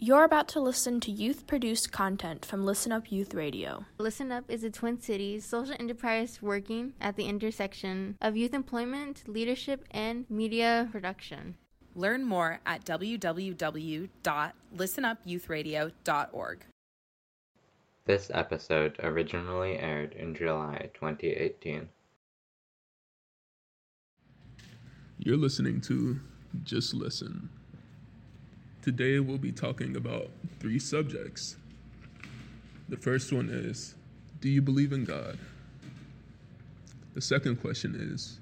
You're about to listen to youth produced content from Listen Up Youth Radio. Listen Up is a Twin Cities social enterprise working at the intersection of youth employment, leadership, and media production. Learn more at www.listenupyouthradio.org. This episode originally aired in July 2018. You're listening to Just Listen. Today we'll be talking about three subjects. The first one is Do you believe in God? The second question is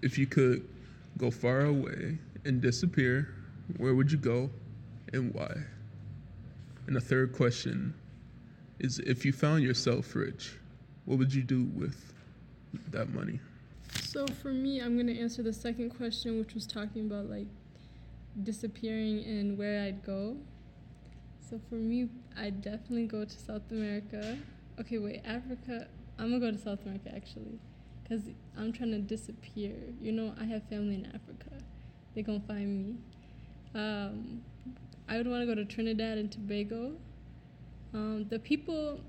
If you could go far away and disappear, where would you go and why? And the third question is If you found yourself rich, what would you do with that money? So for me, I'm gonna answer the second question, which was talking about like disappearing and where I'd go. So for me, I'd definitely go to South America. Okay, wait, Africa. I'm gonna go to South America actually, cause I'm trying to disappear. You know, I have family in Africa. They gonna find me. Um, I would want to go to Trinidad and Tobago. Um, the people,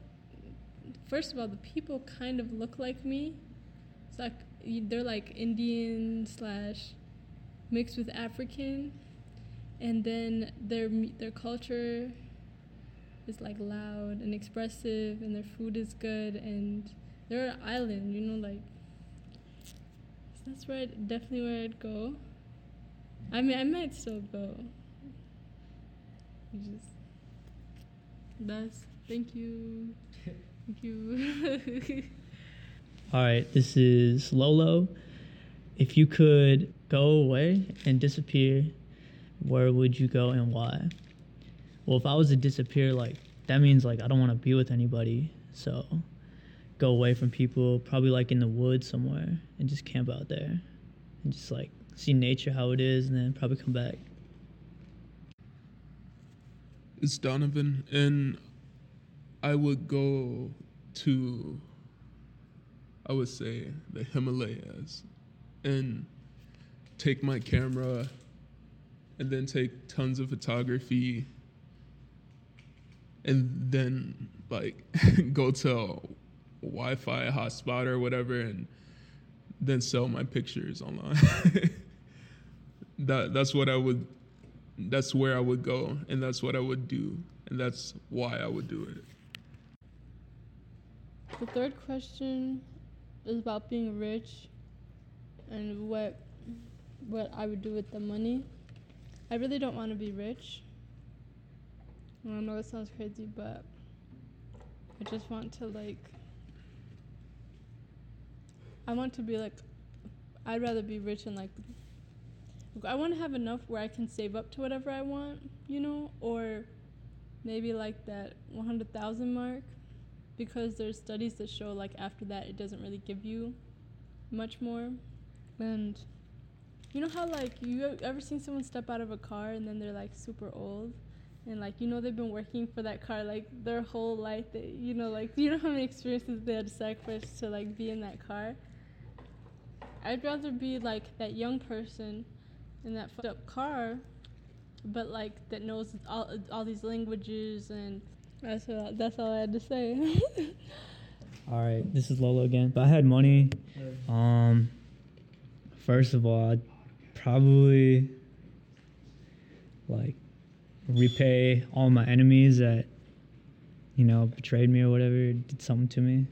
first of all, the people kind of look like me. It's like they're like Indian slash mixed with African, and then their their culture is like loud and expressive, and their food is good, and they're an island, you know, like. So that's where I'd, definitely where I'd go. I mean, I might still go. Just that's thank you, thank you. All right, this is Lolo. If you could go away and disappear, where would you go and why? Well, if I was to disappear, like that means like I don't want to be with anybody. So go away from people, probably like in the woods somewhere, and just camp out there, and just like see nature how it is, and then probably come back. It's Donovan, and I would go to I would say the Himalayas and take my camera and then take tons of photography and then like go to Wi-Fi hotspot or whatever and then sell my pictures online. that that's what I would that's where I would go and that's what I would do and that's why I would do it. The third question is about being rich and what what I would do with the money. I really don't want to be rich. I know it sounds crazy, but I just want to like I want to be like I'd rather be rich and like I want to have enough where I can save up to whatever I want, you know, or maybe like that 100,000 mark because there's studies that show like after that it doesn't really give you much more and you know how like you ever seen someone step out of a car and then they're like super old and like you know they've been working for that car like their whole life they you know like you know how many experiences they had to sacrifice to like be in that car i'd rather be like that young person in that fucked up car but like that knows all, all these languages and that's all, that's all I had to say. all right, this is Lolo again. If I had money, um, first of all, I'd probably like repay all my enemies that you know betrayed me or whatever, did something to me,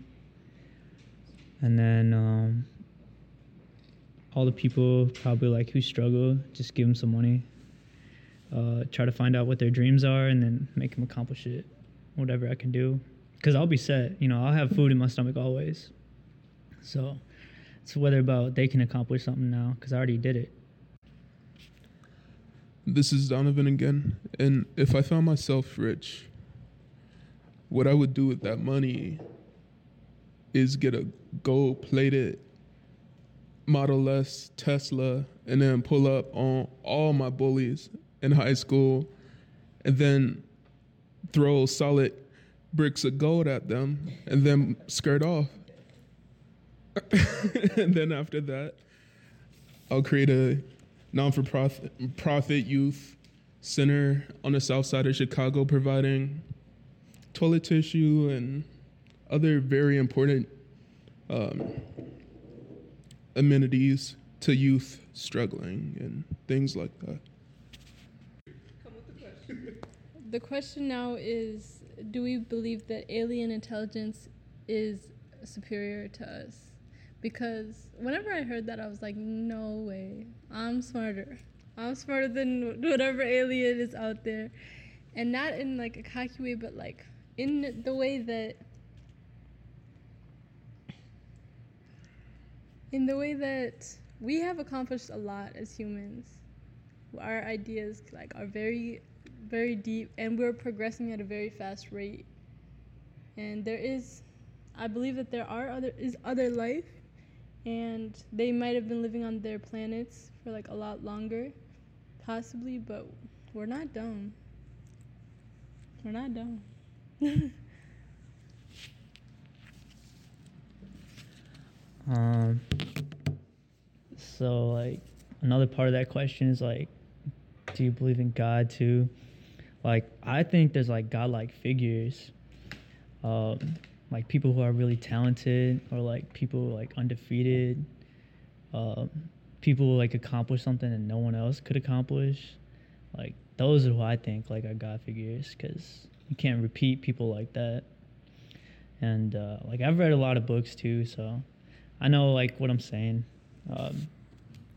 and then um, all the people probably like who struggle, just give them some money. Uh, try to find out what their dreams are and then make them accomplish it whatever I can do because I'll be set. You know, I'll have food in my stomach always. So it's whether about they can accomplish something now because I already did it. This is Donovan again, and if I found myself rich, what I would do with that money is get a gold-plated Model S Tesla and then pull up on all my bullies in high school and then throw solid bricks of gold at them and then skirt off. and then after that, I'll create a non for profit, youth center on the south side of Chicago providing toilet tissue and other very important um, amenities to youth struggling and things like that. The question now is Do we believe that alien intelligence is superior to us? Because whenever I heard that, I was like, No way. I'm smarter. I'm smarter than whatever alien is out there. And not in like a cocky way, but like in the way that. In the way that we have accomplished a lot as humans. Our ideas like are very very deep and we're progressing at a very fast rate. And there is I believe that there are other is other life and they might have been living on their planets for like a lot longer possibly, but we're not dumb. We're not dumb. Um, so like another part of that question is like, do you believe in God too? Like I think there's like godlike figures, um, like people who are really talented or like people like undefeated, um, people who like accomplish something that no one else could accomplish. Like those are who I think like are God figures because you can't repeat people like that. And uh, like I've read a lot of books too, so I know like what I'm saying. Um,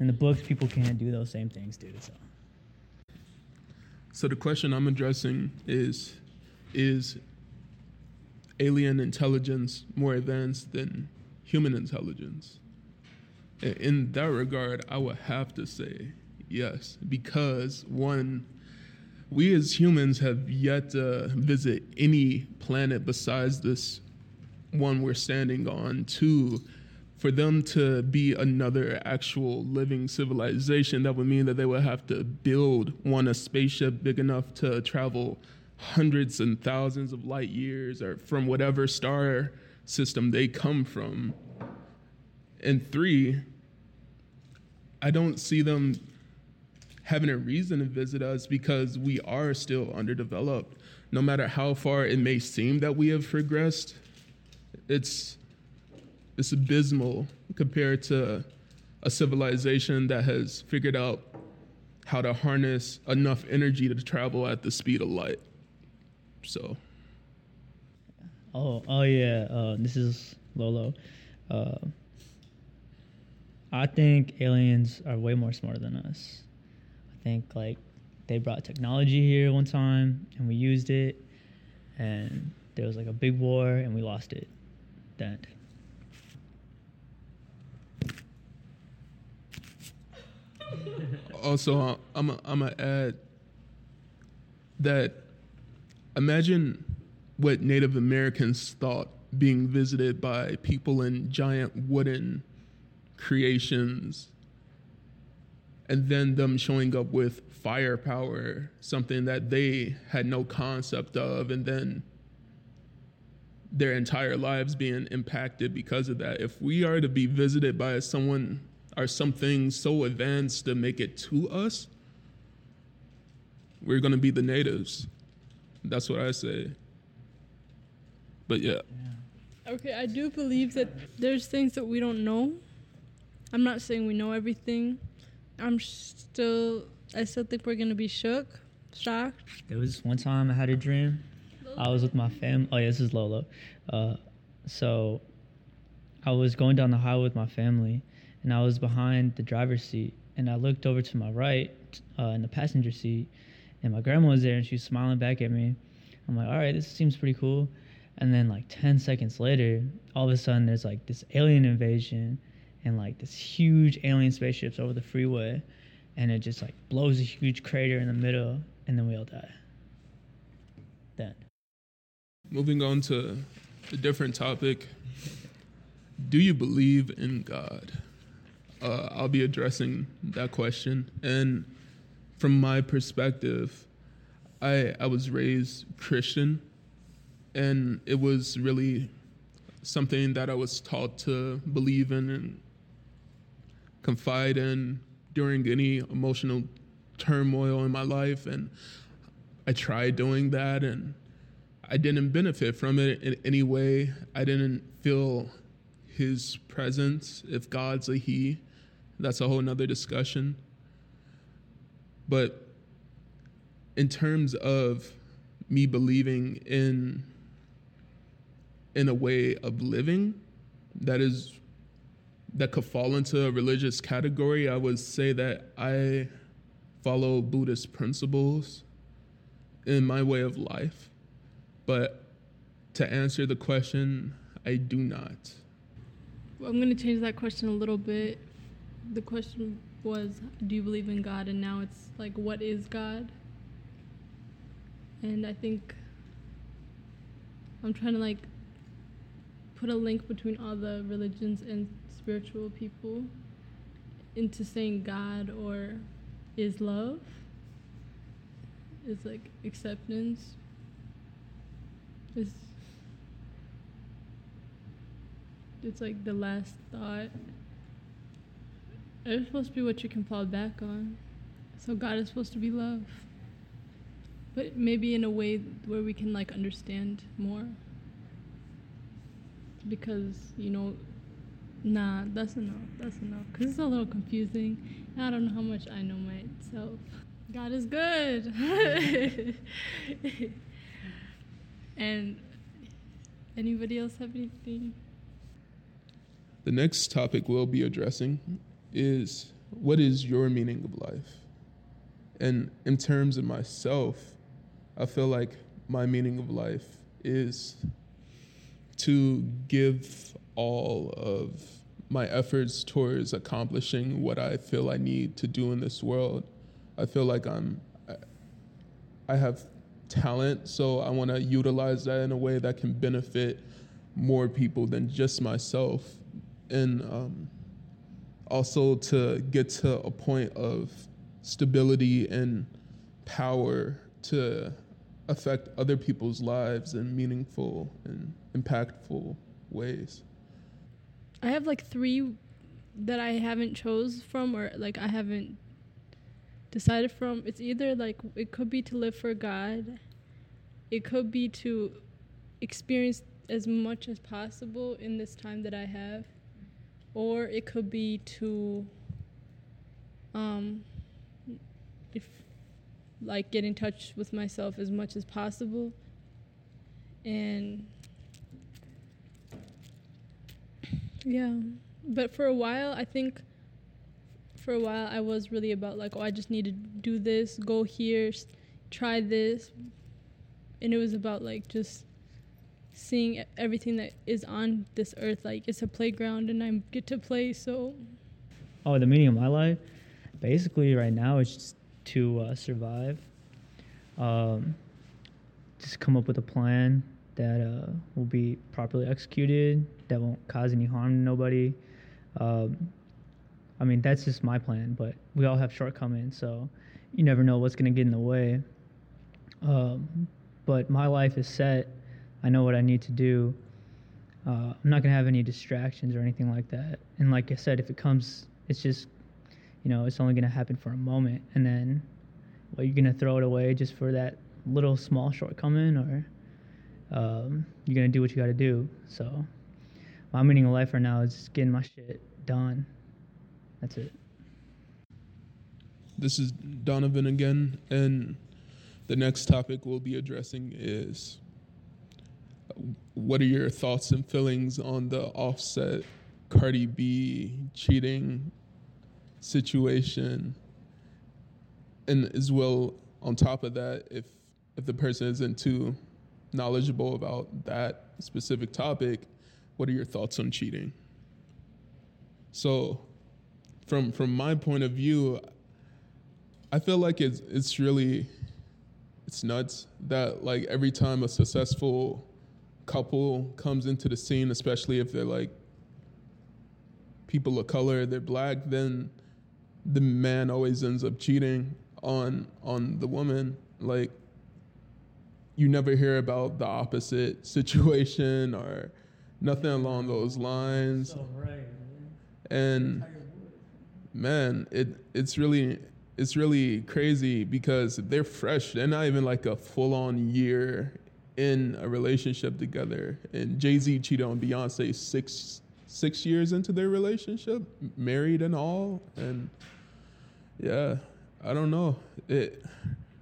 in the books, people can't do those same things, dude. So. So the question I'm addressing is is alien intelligence more advanced than human intelligence? In that regard, I would have to say yes, because one, we as humans have yet to visit any planet besides this one we're standing on. Two, for them to be another actual living civilization, that would mean that they would have to build one a spaceship big enough to travel hundreds and thousands of light years or from whatever star system they come from. And three, I don't see them having a reason to visit us because we are still underdeveloped. No matter how far it may seem that we have progressed, it's it's abysmal compared to a civilization that has figured out how to harness enough energy to travel at the speed of light. So. Oh, oh yeah. Uh, this is Lolo. Uh, I think aliens are way more smart than us. I think like they brought technology here one time and we used it, and there was like a big war and we lost it. Then. also, I'm I'm gonna add that imagine what Native Americans thought being visited by people in giant wooden creations and then them showing up with firepower, something that they had no concept of, and then their entire lives being impacted because of that. If we are to be visited by someone or something so advanced to make it to us, we're going to be the natives. That's what I say. But yeah. Okay, I do believe that there's things that we don't know. I'm not saying we know everything. I'm still, I still think we're gonna be shook, shocked. There was one time I had a dream. I was with my fam. Oh yeah, this is Lolo. Uh, so I was going down the highway with my family, and I was behind the driver's seat, and I looked over to my right uh, in the passenger seat, and my grandma was there, and she was smiling back at me. I'm like, all right, this seems pretty cool. And then like 10 seconds later, all of a sudden there's like this alien invasion and like this huge alien spaceships over the freeway and it just like blows a huge crater in the middle and then we all die. Then. Moving on to a different topic. Do you believe in God? Uh, I'll be addressing that question. And from my perspective, I, I was raised Christian and it was really something that I was taught to believe in and confide in during any emotional turmoil in my life and I tried doing that and I didn't benefit from it in any way. I didn't feel his presence. If God's a he, that's a whole nother discussion. But in terms of me believing in in a way of living that is that could fall into a religious category, I would say that I follow Buddhist principles in my way of life. But to answer the question, I do not. Well, I'm going to change that question a little bit. The question was, do you believe in God? And now it's like, what is God? And I think I'm trying to like put a link between all the religions and spiritual people into saying God or is love, is like acceptance, is it's like the last thought. It's supposed to be what you can fall back on. So God is supposed to be love. But maybe in a way where we can like understand more. Because, you know, nah, that's enough. That's enough. Because it's a little confusing. I don't know how much I know myself. God is good. and anybody else have anything? The next topic we'll be addressing is what is your meaning of life? And in terms of myself, I feel like my meaning of life is to give all of my efforts towards accomplishing what I feel I need to do in this world. I feel like I'm I have talent, so I want to utilize that in a way that can benefit more people than just myself and um, also to get to a point of stability and power to affect other people's lives in meaningful and impactful ways. I have like three that I haven't chose from or like I haven't decided from. It's either like it could be to live for God, it could be to experience as much as possible in this time that I have, or it could be to um if like get in touch with myself as much as possible. And yeah. But for a while i think for a while i was really about like oh i just need to do this go here try this. And it was about like just seeing everything that is on this earth like it's a playground and I get to play so. Oh the meaning of my life basically right now is just to uh, survive. Um, just come up with a plan that uh, will be properly executed that won't cause any harm to nobody. Um, i mean that's just my plan but we all have shortcomings so you never know what's going to get in the way. Um, but my life is set I know what I need to do. Uh, I'm not gonna have any distractions or anything like that. And like I said, if it comes, it's just, you know, it's only gonna happen for a moment, and then, well, you're gonna throw it away just for that little small shortcoming, or um, you're gonna do what you got to do. So, my meaning of life right now is just getting my shit done. That's it. This is Donovan again, and the next topic we'll be addressing is what are your thoughts and feelings on the offset Cardi B cheating situation? And as well, on top of that, if if the person isn't too knowledgeable about that specific topic, what are your thoughts on cheating? So, from from my point of view, I feel like it's it's really it's nuts that like every time a successful couple comes into the scene, especially if they're like people of color, they're black, then the man always ends up cheating on on the woman. Like you never hear about the opposite situation or nothing along those lines. So right. And man, it it's really it's really crazy because they're fresh. They're not even like a full on year in a relationship together. And Jay Z cheated on Beyonce six six years into their relationship, married and all. And yeah, I don't know. It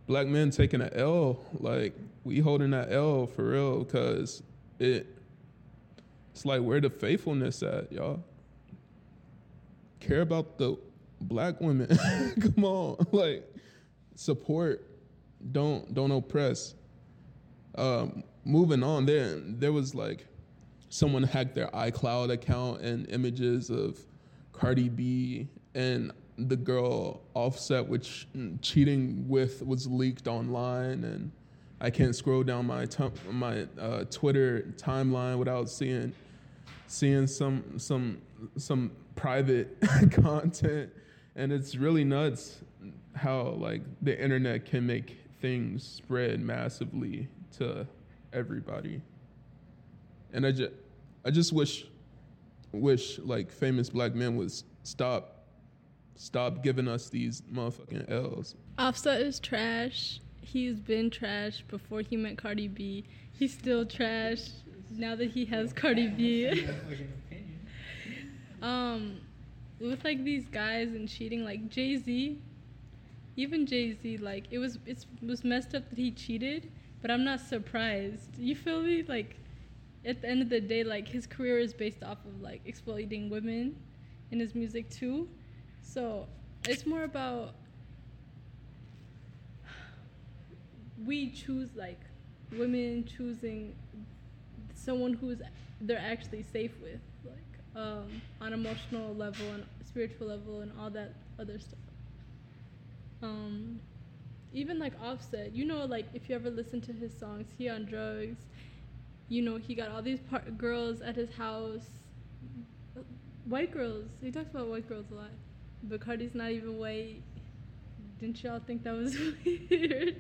black men taking an L, like we holding that L for real, cause it it's like where the faithfulness at, y'all. Care about the black women. Come on, like support. Don't don't oppress. Um, moving on, there there was like someone hacked their iCloud account and images of Cardi B and the girl Offset, which cheating with was leaked online, and I can't scroll down my t- my uh, Twitter timeline without seeing seeing some some some private content, and it's really nuts how like the internet can make things spread massively to everybody. And I just I just wish wish like famous black men would stop stop giving us these motherfucking L's. Offset is trash. He's been trash before he met Cardi B. He's still trash now that he has Cardi B. um, with like these guys and cheating, like Jay Z, even Jay Z, like it was it was messed up that he cheated, but I'm not surprised. You feel me? Like at the end of the day, like his career is based off of like exploiting women in his music too. So it's more about we choose like women choosing someone who's they're actually safe with, like um, on emotional level and spiritual level and all that other stuff. Um, even like Offset, you know, like if you ever listen to his songs, he on drugs. You know, he got all these par- girls at his house. White girls. He talks about white girls a lot. But Cardi's not even white. Didn't y'all think that was weird?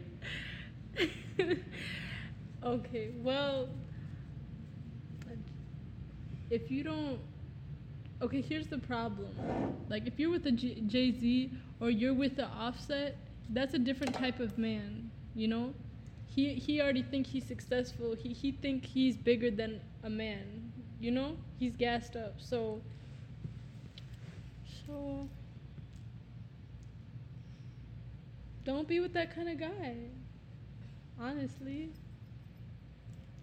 okay, well, if you don't. Okay, here's the problem. Like, if you're with a Jay Z or you're with the Offset, that's a different type of man, you know? He, he already think he's successful. He, he think he's bigger than a man, you know? He's gassed up. So, so don't be with that kind of guy. Honestly.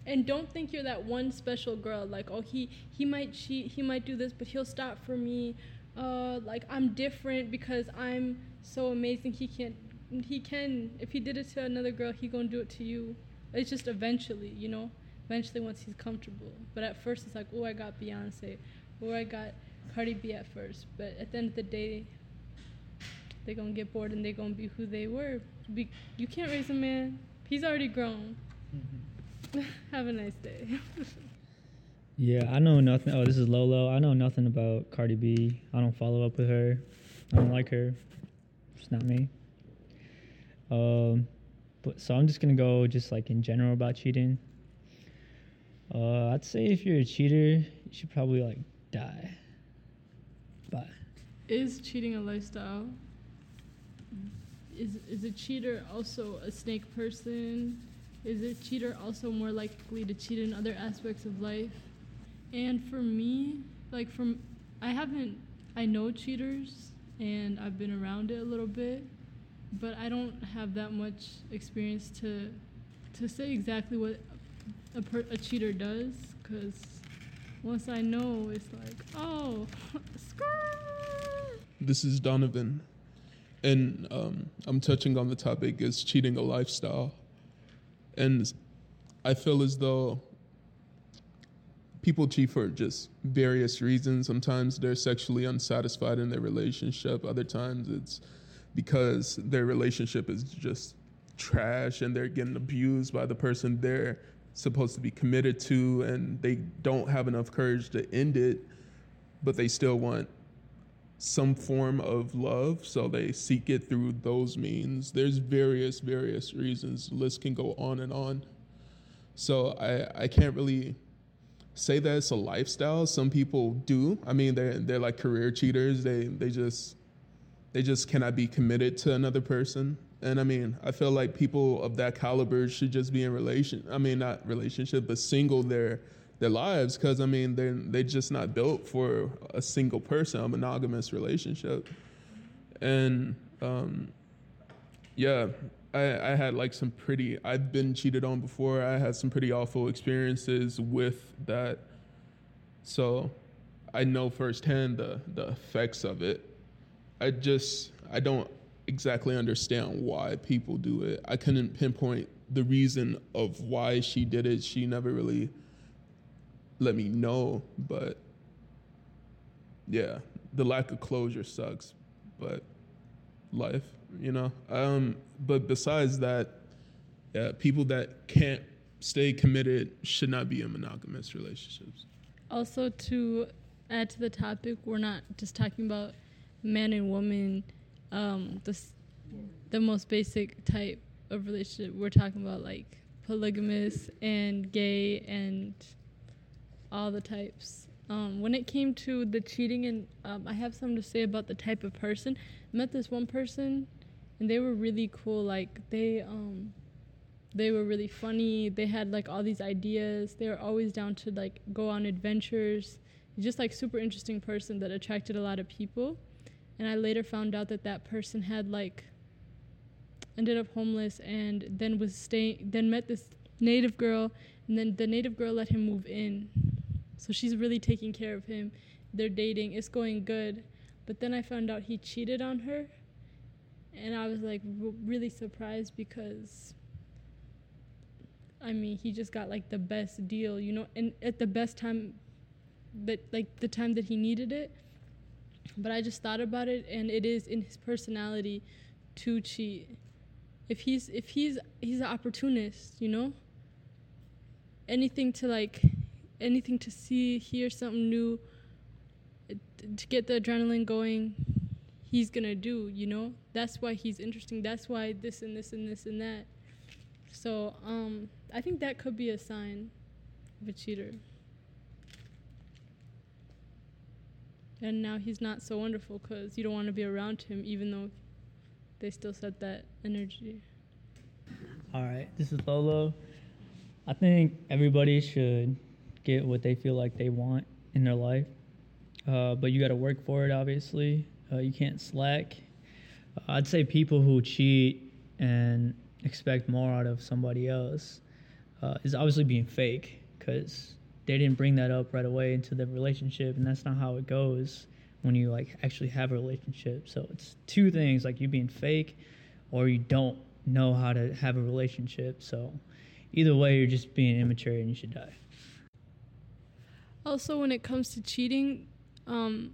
And don't think you're that one special girl. Like, oh, he he might cheat, he might do this, but he'll stop for me. Uh, like I'm different because I'm so amazing. He can't. He can. If he did it to another girl, he gonna do it to you. It's just eventually, you know. Eventually, once he's comfortable. But at first, it's like, oh, I got Beyonce, or I got Cardi B at first. But at the end of the day, they're gonna get bored and they're gonna be who they were. Be, you can't raise a man. He's already grown. Mm-hmm. Have a nice day. yeah, I know nothing. Oh, this is Lolo. I know nothing about Cardi B. I don't follow up with her. I don't like her. It's not me. Um, but so I'm just gonna go just like in general about cheating. Uh, I'd say if you're a cheater, you should probably like die. Bye. Is cheating a lifestyle? is is a cheater also a snake person? Is a cheater also more likely to cheat in other aspects of life? And for me, like from I haven't I know cheaters and I've been around it a little bit, but I don't have that much experience to to say exactly what a, per, a cheater does cuz once I know it's like, oh, screw This is Donovan and um, I'm touching on the topic is cheating a lifestyle, and I feel as though people cheat for just various reasons. Sometimes they're sexually unsatisfied in their relationship. Other times it's because their relationship is just trash and they're getting abused by the person they're supposed to be committed to and they don't have enough courage to end it but they still want some form of love, so they seek it through those means. There's various, various reasons. The list can go on and on. So I, I can't really say that it's a lifestyle. Some people do. I mean, they're they're like career cheaters. They they just they just cannot be committed to another person. And I mean, I feel like people of that caliber should just be in relation. I mean, not relationship, but single their their lives because I mean they're they just not built for a single person, a monogamous relationship. And um, yeah, I, I had like some pretty. I've been cheated on before. I had some pretty awful experiences with that. So, I know firsthand the the effects of it. I just I don't exactly understand why people do it. I couldn't pinpoint the reason of why she did it. She never really let me know, but yeah, the lack of closure sucks, but life, you know. Um, but besides that, yeah, people that can't stay committed should not be in monogamous relationships. Also, to add to the topic, we're not just talking about man and woman, um, the the most basic type of relationship. We're talking about like polygamous and gay and all the types. Um, when it came to the cheating, and um, I have something to say about the type of person. I met this one person, and they were really cool. Like they, um, they were really funny. They had like all these ideas. They were always down to like go on adventures. Just like super interesting person that attracted a lot of people. And I later found out that that person had like ended up homeless and then was staying. Then met this native girl, and then the native girl let him move in so she's really taking care of him. They're dating, it's going good. But then I found out he cheated on her. And I was like r- really surprised because I mean, he just got like the best deal, you know, and at the best time that like the time that he needed it. But I just thought about it and it is in his personality to cheat. If he's if he's he's an opportunist, you know? Anything to like anything to see, hear something new, to get the adrenaline going, he's gonna do, you know? That's why he's interesting. That's why this and this and this and that. So, um, I think that could be a sign of a cheater. And now he's not so wonderful because you don't want to be around him, even though they still set that energy. All right, this is Lolo. I think everybody should get what they feel like they want in their life. Uh, but you got to work for it, obviously. Uh, you can't slack. Uh, I'd say people who cheat and expect more out of somebody else uh, is obviously being fake because they didn't bring that up right away into the relationship, and that's not how it goes when you like actually have a relationship. So it's two things like you being fake or you don't know how to have a relationship. So either way, you're just being immature and you should die. Also, when it comes to cheating, um,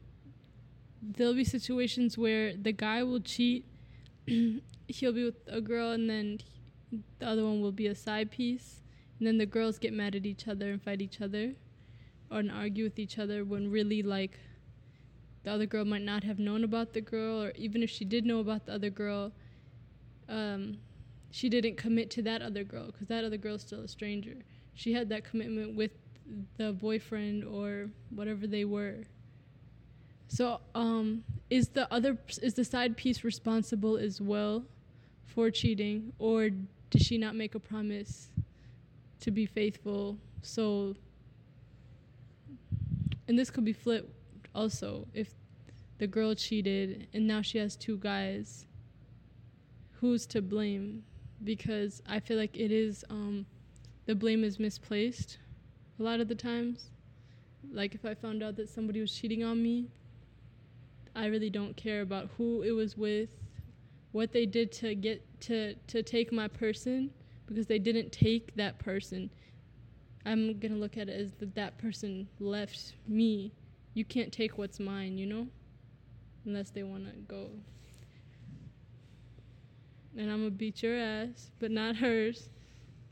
there'll be situations where the guy will cheat. He'll be with a girl, and then the other one will be a side piece. And then the girls get mad at each other and fight each other, or and argue with each other when really like the other girl might not have known about the girl, or even if she did know about the other girl, um, she didn't commit to that other girl because that other girl's still a stranger. She had that commitment with the boyfriend or whatever they were. So, um, is the other is the side piece responsible as well for cheating, or did she not make a promise to be faithful? So, and this could be flipped also if the girl cheated and now she has two guys. Who's to blame? Because I feel like it is um, the blame is misplaced a lot of the times. Like if I found out that somebody was cheating on me, I really don't care about who it was with, what they did to get to to take my person because they didn't take that person. I'm going to look at it as that that person left me. You can't take what's mine, you know? Unless they want to go. And I'm going to beat your ass, but not hers.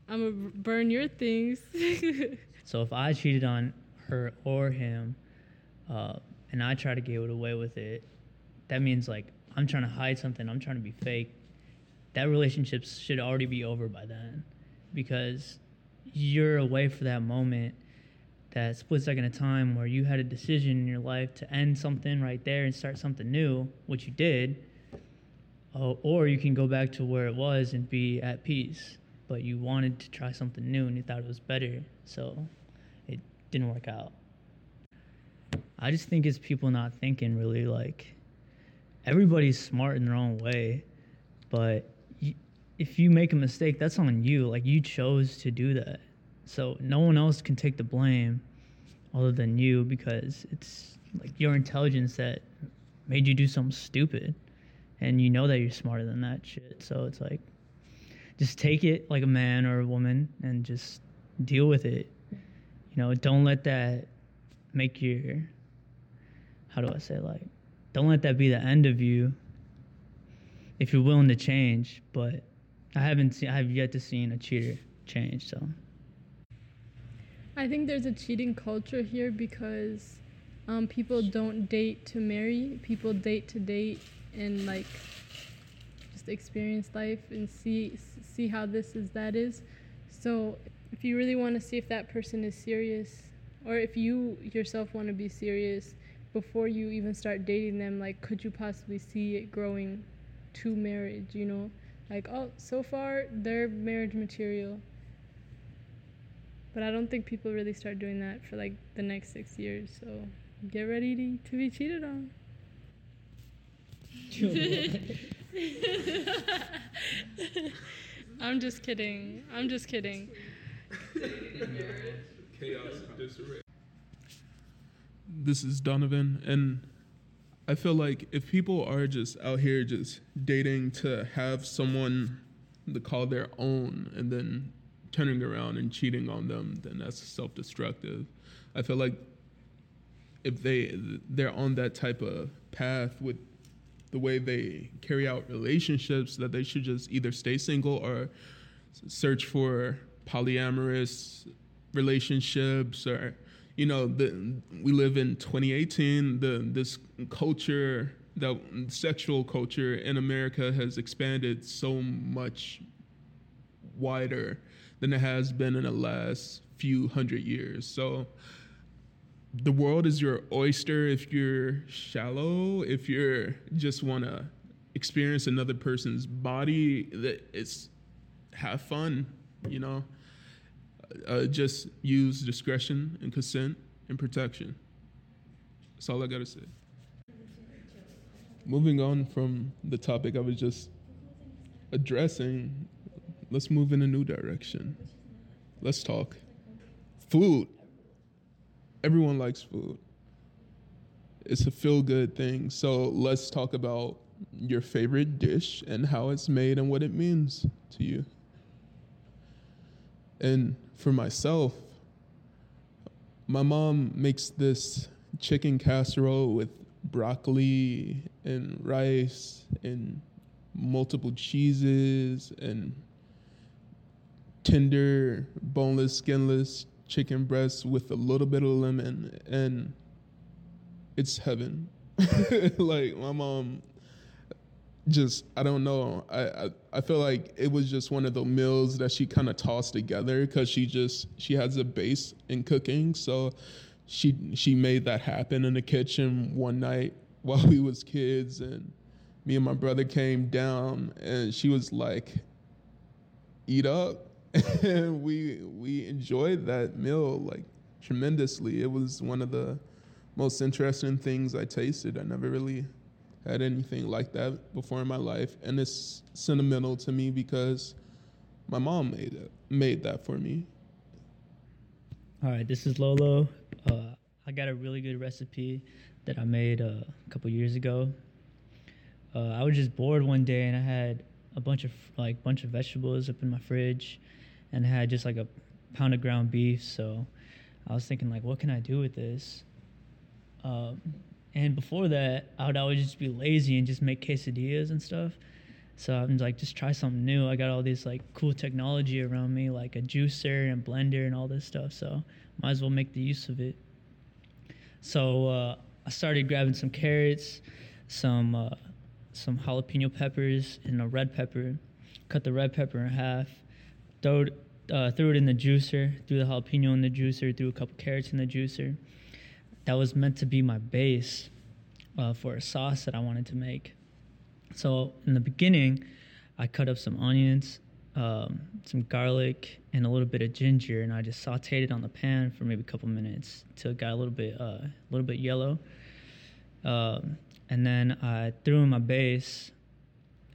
I'm going to burn your things. So if I cheated on her or him, uh, and I try to get away with it, that means like I'm trying to hide something. I'm trying to be fake. That relationship should already be over by then, because you're away for that moment, that split second of time where you had a decision in your life to end something right there and start something new, which you did. oh, or you can go back to where it was and be at peace. But you wanted to try something new and you thought it was better, so it didn't work out. I just think it's people not thinking really like everybody's smart in their own way, but if you make a mistake, that's on you. Like you chose to do that, so no one else can take the blame other than you because it's like your intelligence that made you do something stupid, and you know that you're smarter than that shit. So it's like just take it like a man or a woman and just deal with it. You know, don't let that make your how do I say like don't let that be the end of you if you're willing to change, but I haven't seen I have yet to seen a cheater change, so I think there's a cheating culture here because um, people don't date to marry. People date to date and like just experience life and see see how this is that is. So if you really want to see if that person is serious, or if you yourself want to be serious before you even start dating them, like could you possibly see it growing to marriage? You know, like oh, so far they're marriage material but I don't think people really start doing that for like the next six years. So get ready to, to be cheated on. I'm just kidding. I'm just kidding. This is Donovan, and I feel like if people are just out here just dating to have someone to call their own and then turning around and cheating on them, then that's self-destructive. I feel like if they they're on that type of path with the way they carry out relationships, that they should just either stay single or search for polyamorous relationships or you know the, we live in 2018 the this culture the sexual culture in america has expanded so much wider than it has been in the last few hundred years. So the world is your oyster if you're shallow, if you're just want to experience another person's body that it's have fun, you know. Uh, just use discretion and consent and protection. That's all I got to say. Moving on from the topic I was just addressing, let's move in a new direction. Let's talk. Food. Everyone likes food. It's a feel good thing. So let's talk about your favorite dish and how it's made and what it means to you. And for myself, my mom makes this chicken casserole with broccoli and rice and multiple cheeses and tender, boneless, skinless chicken breasts with a little bit of lemon, and it's heaven. like my mom, just I don't know. I, I I feel like it was just one of the meals that she kind of tossed together because she just she has a base in cooking, so she she made that happen in the kitchen one night while we was kids and me and my brother came down and she was like eat up and we we enjoyed that meal like tremendously. It was one of the most interesting things I tasted. I never really had anything like that before in my life, and it's sentimental to me because my mom made it made that for me. All right, this is Lolo. Uh, I got a really good recipe that I made uh, a couple years ago. Uh, I was just bored one day and I had a bunch of like bunch of vegetables up in my fridge, and I had just like a pound of ground beef. So I was thinking like, what can I do with this? Um, and before that, I would always just be lazy and just make quesadillas and stuff. So I'm like, just try something new. I got all this like cool technology around me, like a juicer and blender and all this stuff. So might as well make the use of it. So uh, I started grabbing some carrots, some uh, some jalapeno peppers, and a red pepper. Cut the red pepper in half. Throw uh, threw it in the juicer, threw the jalapeno in the juicer, threw a couple carrots in the juicer. That was meant to be my base uh, for a sauce that I wanted to make. So in the beginning, I cut up some onions, um, some garlic, and a little bit of ginger, and I just sautéed it on the pan for maybe a couple minutes till it got a little bit uh, a little bit yellow. Um, and then I threw in my base,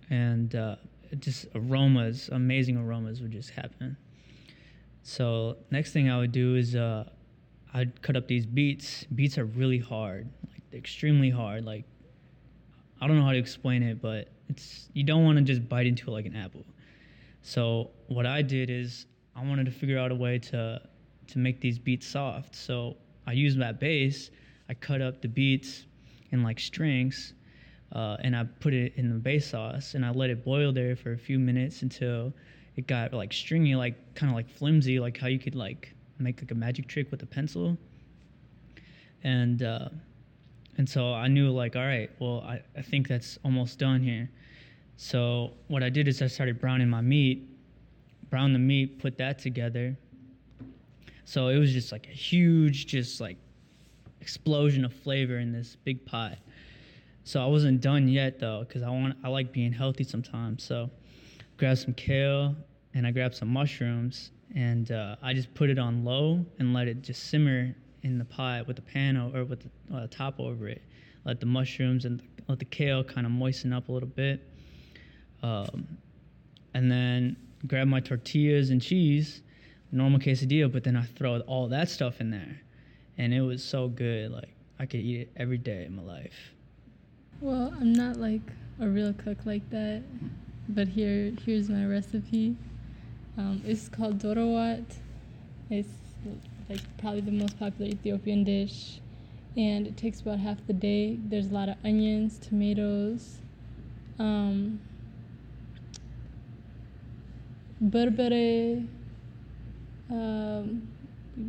and uh, just aromas, amazing aromas would just happen. So next thing I would do is uh, I'd cut up these beets. Beets are really hard, like extremely hard. Like I don't know how to explain it, but it's you don't want to just bite into it like an apple. So what I did is I wanted to figure out a way to to make these beets soft. So I used that base. I cut up the beets in like strings, uh, and I put it in the base sauce, and I let it boil there for a few minutes until it got like stringy, like kind of like flimsy, like how you could like make like a magic trick with a pencil. And uh, and so I knew like, all right, well, I, I think that's almost done here. So what I did is I started browning my meat, brown the meat, put that together. So it was just like a huge, just like explosion of flavor in this big pot. So I wasn't done yet though, because I want I like being healthy sometimes. So grabbed some kale and I grabbed some mushrooms and uh, I just put it on low and let it just simmer in the pot with the pan or with the uh, top over it. Let the mushrooms and the, let the kale kind of moisten up a little bit. Um, and then grab my tortillas and cheese, normal quesadilla, but then I throw all that stuff in there. And it was so good. Like, I could eat it every day in my life. Well, I'm not like a real cook like that, but here here's my recipe. Um, it's called doro wat. It's like probably the most popular Ethiopian dish, and it takes about half the day. There's a lot of onions, tomatoes, um, berbere, um,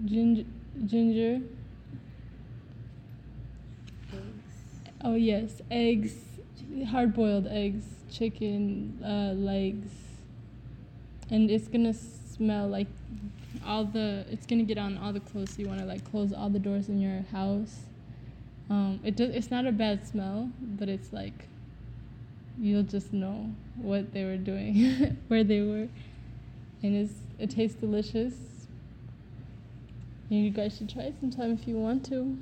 ginger, ginger. Oh yes, eggs, hard-boiled eggs, chicken uh, legs, and it's gonna smell like all the. It's gonna get on all the clothes. So you wanna like close all the doors in your house. Um, it does. It's not a bad smell, but it's like you'll just know what they were doing, where they were, and it's it tastes delicious. You guys should try it sometime if you want to.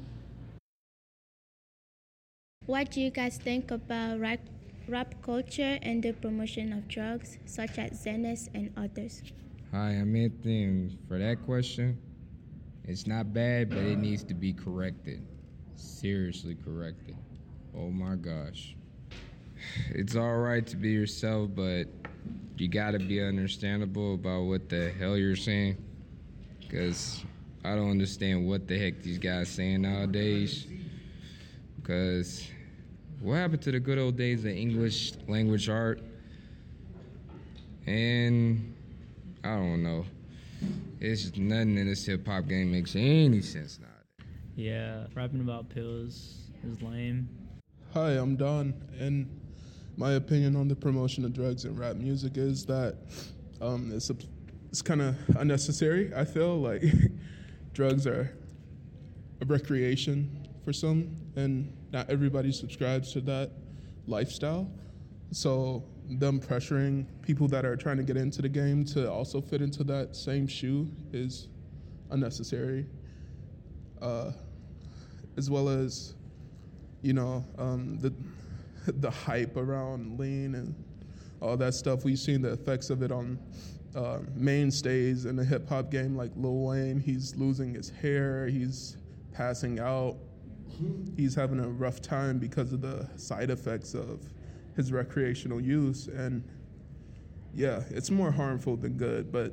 What do you guys think about rap, rap culture and the promotion of drugs, such as Xanax and others? Hi, I'm Anthony, for that question, it's not bad, but it needs to be corrected. Seriously corrected. Oh my gosh. It's alright to be yourself, but you gotta be understandable about what the hell you're saying. Because I don't understand what the heck these guys saying nowadays. Because what happened to the good old days of English language art? And I don't know. It's just nothing in this hip hop game makes any sense now. Yeah, rapping about pills is lame. Hi, I'm Don, and my opinion on the promotion of drugs in rap music is that um, it's, a, it's kind of unnecessary. I feel like drugs are a recreation for some, and not everybody subscribes to that lifestyle. So them pressuring people that are trying to get into the game to also fit into that same shoe is unnecessary. Uh, as well as, you know, um, the the hype around lean and all that stuff. We've seen the effects of it on uh, mainstays in the hip hop game, like Lil Wayne. He's losing his hair. He's passing out. He's having a rough time because of the side effects of his recreational use. And yeah, it's more harmful than good, but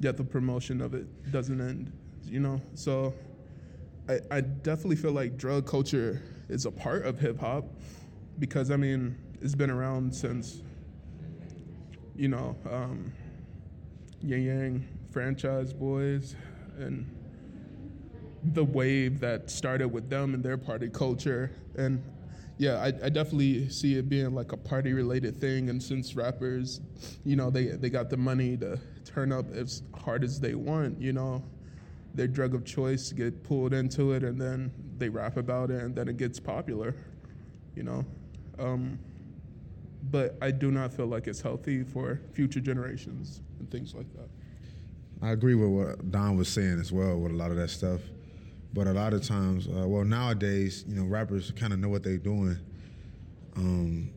yet the promotion of it doesn't end, you know? So I, I definitely feel like drug culture is a part of hip hop because, I mean, it's been around since, you know, um, Ying Yang franchise boys and the wave that started with them and their party culture. And yeah, I, I definitely see it being like a party related thing. And since rappers, you know, they, they got the money to turn up as hard as they want, you know, their drug of choice get pulled into it and then they rap about it and then it gets popular, you know. Um, but I do not feel like it's healthy for future generations and things like that. I agree with what Don was saying as well with a lot of that stuff. But a lot of times, uh, well, nowadays, you know, rappers kind of know what they're doing. Um,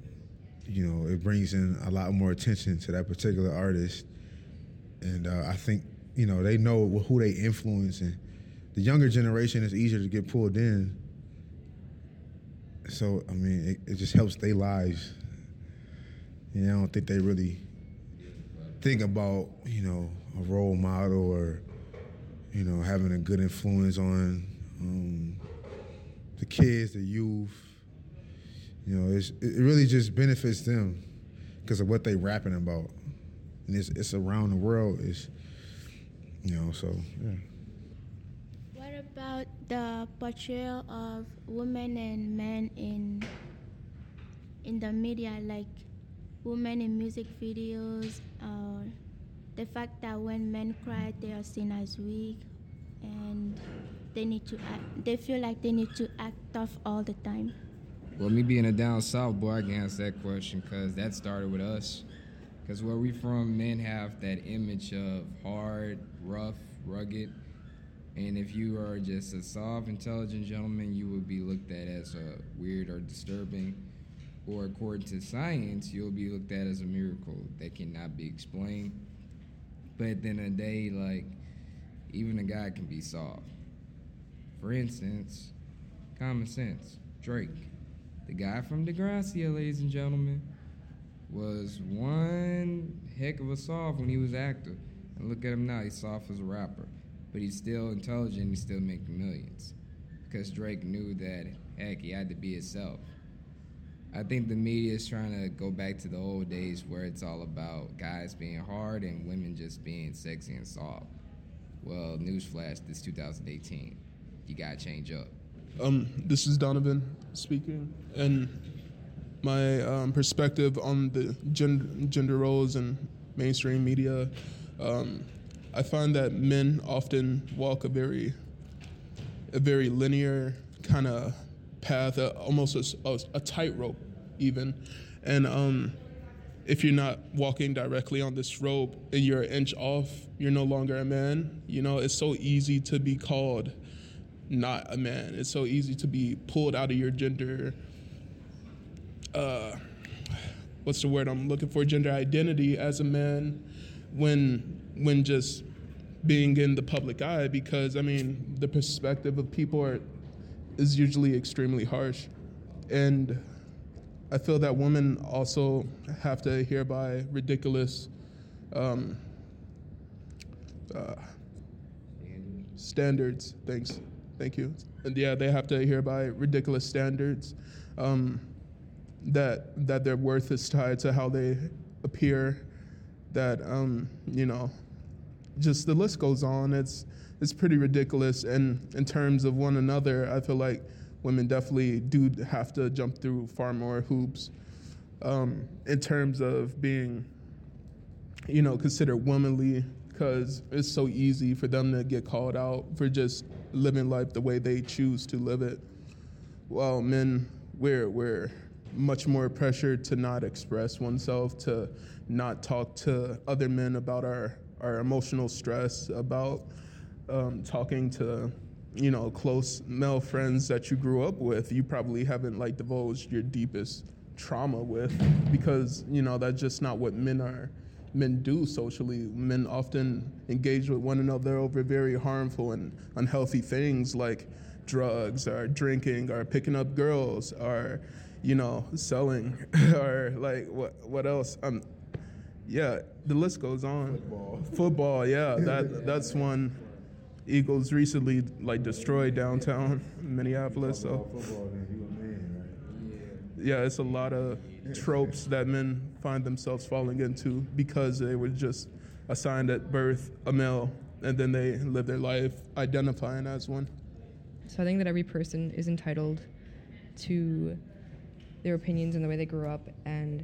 you know, it brings in a lot more attention to that particular artist, and uh, I think you know they know who they influence, and the younger generation is easier to get pulled in. So I mean, it, it just helps their lives. You know, I don't think they really think about you know a role model or you know having a good influence on um, the kids, the youth. You know, it really just benefits them because of what they rapping about, and it's, it's around the world. Is you know, so yeah. What about the portrayal of women and men in in the media, like women in music videos, or the fact that when men cry, they are seen as weak, and they need to act, they feel like they need to act tough all the time. Well, me being a down south boy, I can answer that question because that started with us. Because where we from, men have that image of hard, rough, rugged. And if you are just a soft, intelligent gentleman, you would be looked at as a weird or disturbing. Or according to science, you'll be looked at as a miracle that cannot be explained. But at the end of the day, like, even a guy can be soft. For instance, common sense, Drake. The guy from Degrassi, ladies and gentlemen, was one heck of a soft when he was active. And look at him now, he's soft as a rapper. But he's still intelligent, he's still making millions. Because Drake knew that, heck, he had to be himself. I think the media is trying to go back to the old days where it's all about guys being hard and women just being sexy and soft. Well, newsflash, this 2018. You gotta change up. Um, this is Donovan speaking, and my um, perspective on the gender, gender roles in mainstream media. Um, I find that men often walk a very, a very linear kind of path, uh, almost a, a, a tightrope, even, and um, if you're not walking directly on this rope and you're an inch off, you're no longer a man. You know, it's so easy to be called not a man. It's so easy to be pulled out of your gender. Uh, what's the word I'm looking for? Gender identity as a man, when when just being in the public eye. Because I mean, the perspective of people are is usually extremely harsh, and I feel that women also have to hereby ridiculous. Um, uh, standards. Thanks. Thank you. And yeah, they have to hereby ridiculous standards um, that that their worth is tied to how they appear. That um, you know, just the list goes on. It's it's pretty ridiculous. And in terms of one another, I feel like women definitely do have to jump through far more hoops um, in terms of being, you know, considered womanly because it's so easy for them to get called out for just living life the way they choose to live it. While men, we're, we're much more pressured to not express oneself, to not talk to other men about our, our emotional stress, about um, talking to you know close male friends that you grew up with. You probably haven't like divulged your deepest trauma with because you know that's just not what men are men do socially. Men often engage with one another over very harmful and unhealthy things like drugs or drinking or picking up girls or you know selling or like what what else um yeah the list goes on football, football yeah that that's one eagles recently like destroyed downtown minneapolis so yeah it's a lot of tropes that men find themselves falling into because they were just assigned at birth a male and then they live their life identifying as one. So I think that every person is entitled to their opinions and the way they grew up and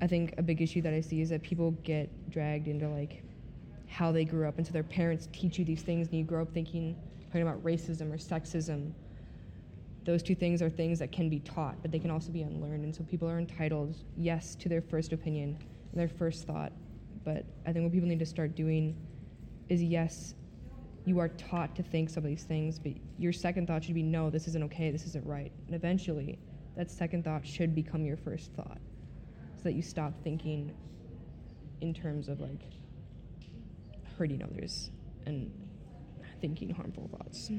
I think a big issue that I see is that people get dragged into like how they grew up and so their parents teach you these things and you grow up thinking talking about racism or sexism those two things are things that can be taught, but they can also be unlearned. And so people are entitled, yes, to their first opinion and their first thought. But I think what people need to start doing is yes, you are taught to think some of these things, but your second thought should be no, this isn't okay, this isn't right. And eventually, that second thought should become your first thought so that you stop thinking in terms of like hurting others and thinking harmful thoughts.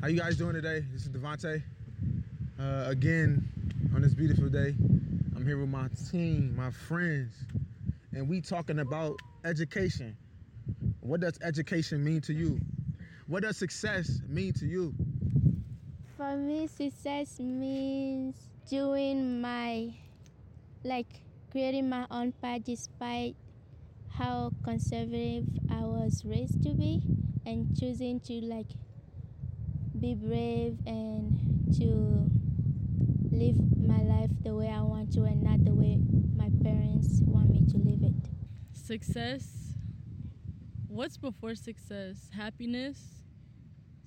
How you guys doing today? This is Devonte. Uh, again, on this beautiful day, I'm here with my team, my friends, and we talking about education. What does education mean to you? What does success mean to you? For me, success means doing my, like, creating my own path despite how conservative I was raised to be, and choosing to, like, be brave and to live my life the way I want to and not the way my parents want me to live it. Success. What's before success? Happiness.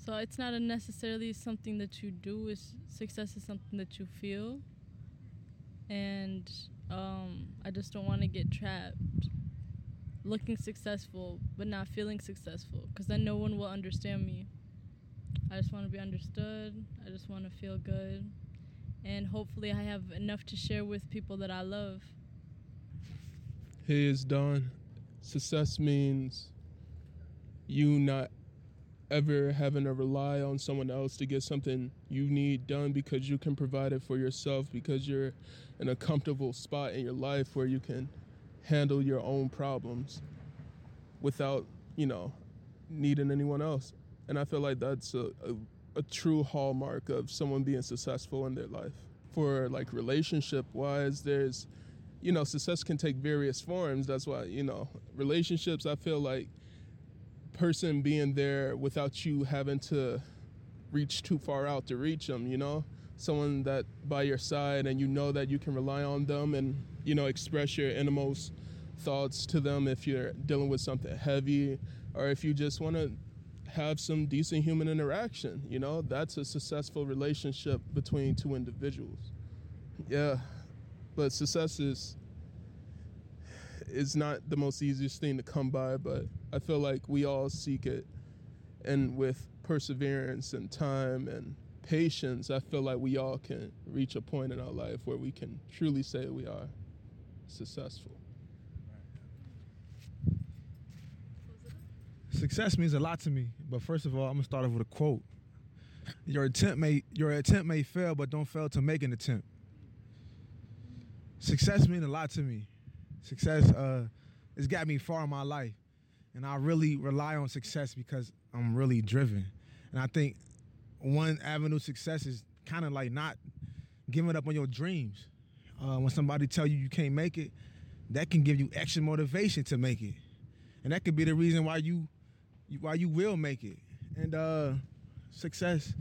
So it's not necessarily something that you do. It's success is something that you feel. And um, I just don't want to get trapped looking successful but not feeling successful because then no one will understand me. I just want to be understood. I just want to feel good. And hopefully, I have enough to share with people that I love. Hey, it's Don. Success means you not ever having to rely on someone else to get something you need done because you can provide it for yourself because you're in a comfortable spot in your life where you can handle your own problems without, you know, needing anyone else. And I feel like that's a, a, a true hallmark of someone being successful in their life. For like relationship wise, there's, you know, success can take various forms. That's why, you know, relationships, I feel like person being there without you having to reach too far out to reach them, you know? Someone that by your side and you know that you can rely on them and, you know, express your innermost thoughts to them if you're dealing with something heavy or if you just want to have some decent human interaction. You know, that's a successful relationship between two individuals. Yeah, but success is is not the most easiest thing to come by, but I feel like we all seek it, and with perseverance and time and patience, I feel like we all can reach a point in our life where we can truly say we are successful. Success means a lot to me, but first of all, I'm gonna start off with a quote. Your attempt may your attempt may fail, but don't fail to make an attempt. Success means a lot to me. Success uh, it's got me far in my life, and I really rely on success because I'm really driven. And I think one avenue success is kind of like not giving up on your dreams. Uh, when somebody tell you you can't make it, that can give you extra motivation to make it, and that could be the reason why you why you will make it. And uh, success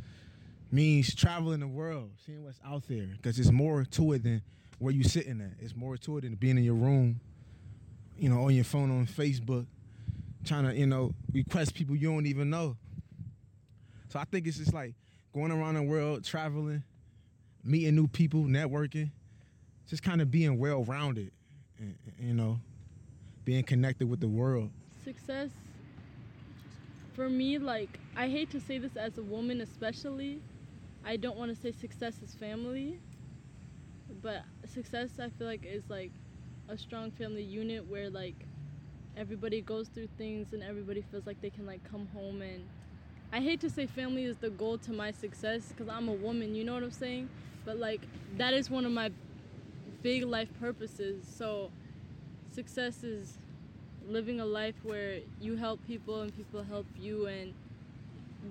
means traveling the world, seeing what's out there, because it's more to it than where you sitting at. It's more to it than being in your room, you know, on your phone on Facebook, trying to, you know, request people you don't even know. So I think it's just like going around the world, traveling, meeting new people, networking, just kind of being well rounded, you know, being connected with the world. Success for me, like, I hate to say this as a woman, especially. I don't want to say success is family, but success, I feel like, is like a strong family unit where, like, everybody goes through things and everybody feels like they can, like, come home and. I hate to say family is the goal to my success because I'm a woman, you know what I'm saying? But, like, that is one of my big life purposes. So, success is living a life where you help people and people help you and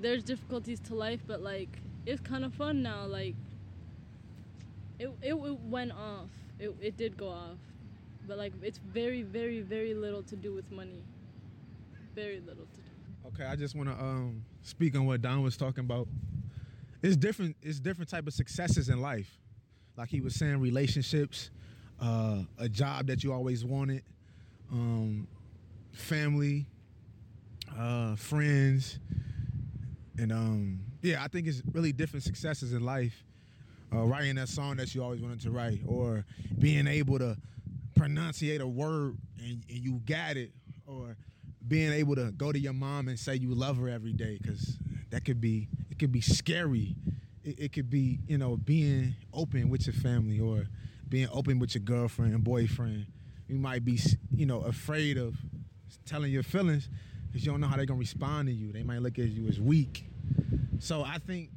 there's difficulties to life but like it's kind of fun now like it, it, it went off. It, it did go off. But like it's very very very little to do with money. Very little to do. Okay i just want to um speak on what don was talking about. It's different it's different type of successes in life like he was saying relationships uh, a job that you always wanted um, family, uh, friends, And um, yeah, I think it's really different successes in life. Uh, writing that song that you always wanted to write, or being able to pronunciate a word and, and you got it, or being able to go to your mom and say you love her every day, because that could be it could be scary. It, it could be you know being open with your family or being open with your girlfriend and boyfriend. You might be you know afraid of telling your feelings because you don't know how they're gonna respond to you. They might look at you as weak. So I think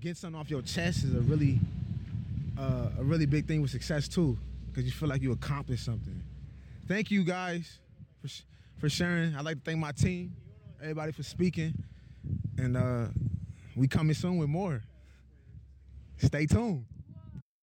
getting something off your chest is a really uh, a really big thing with success too, because you feel like you accomplished something. Thank you guys for sh- for sharing. I'd like to thank my team, everybody for speaking, and uh, we coming soon with more. Stay tuned.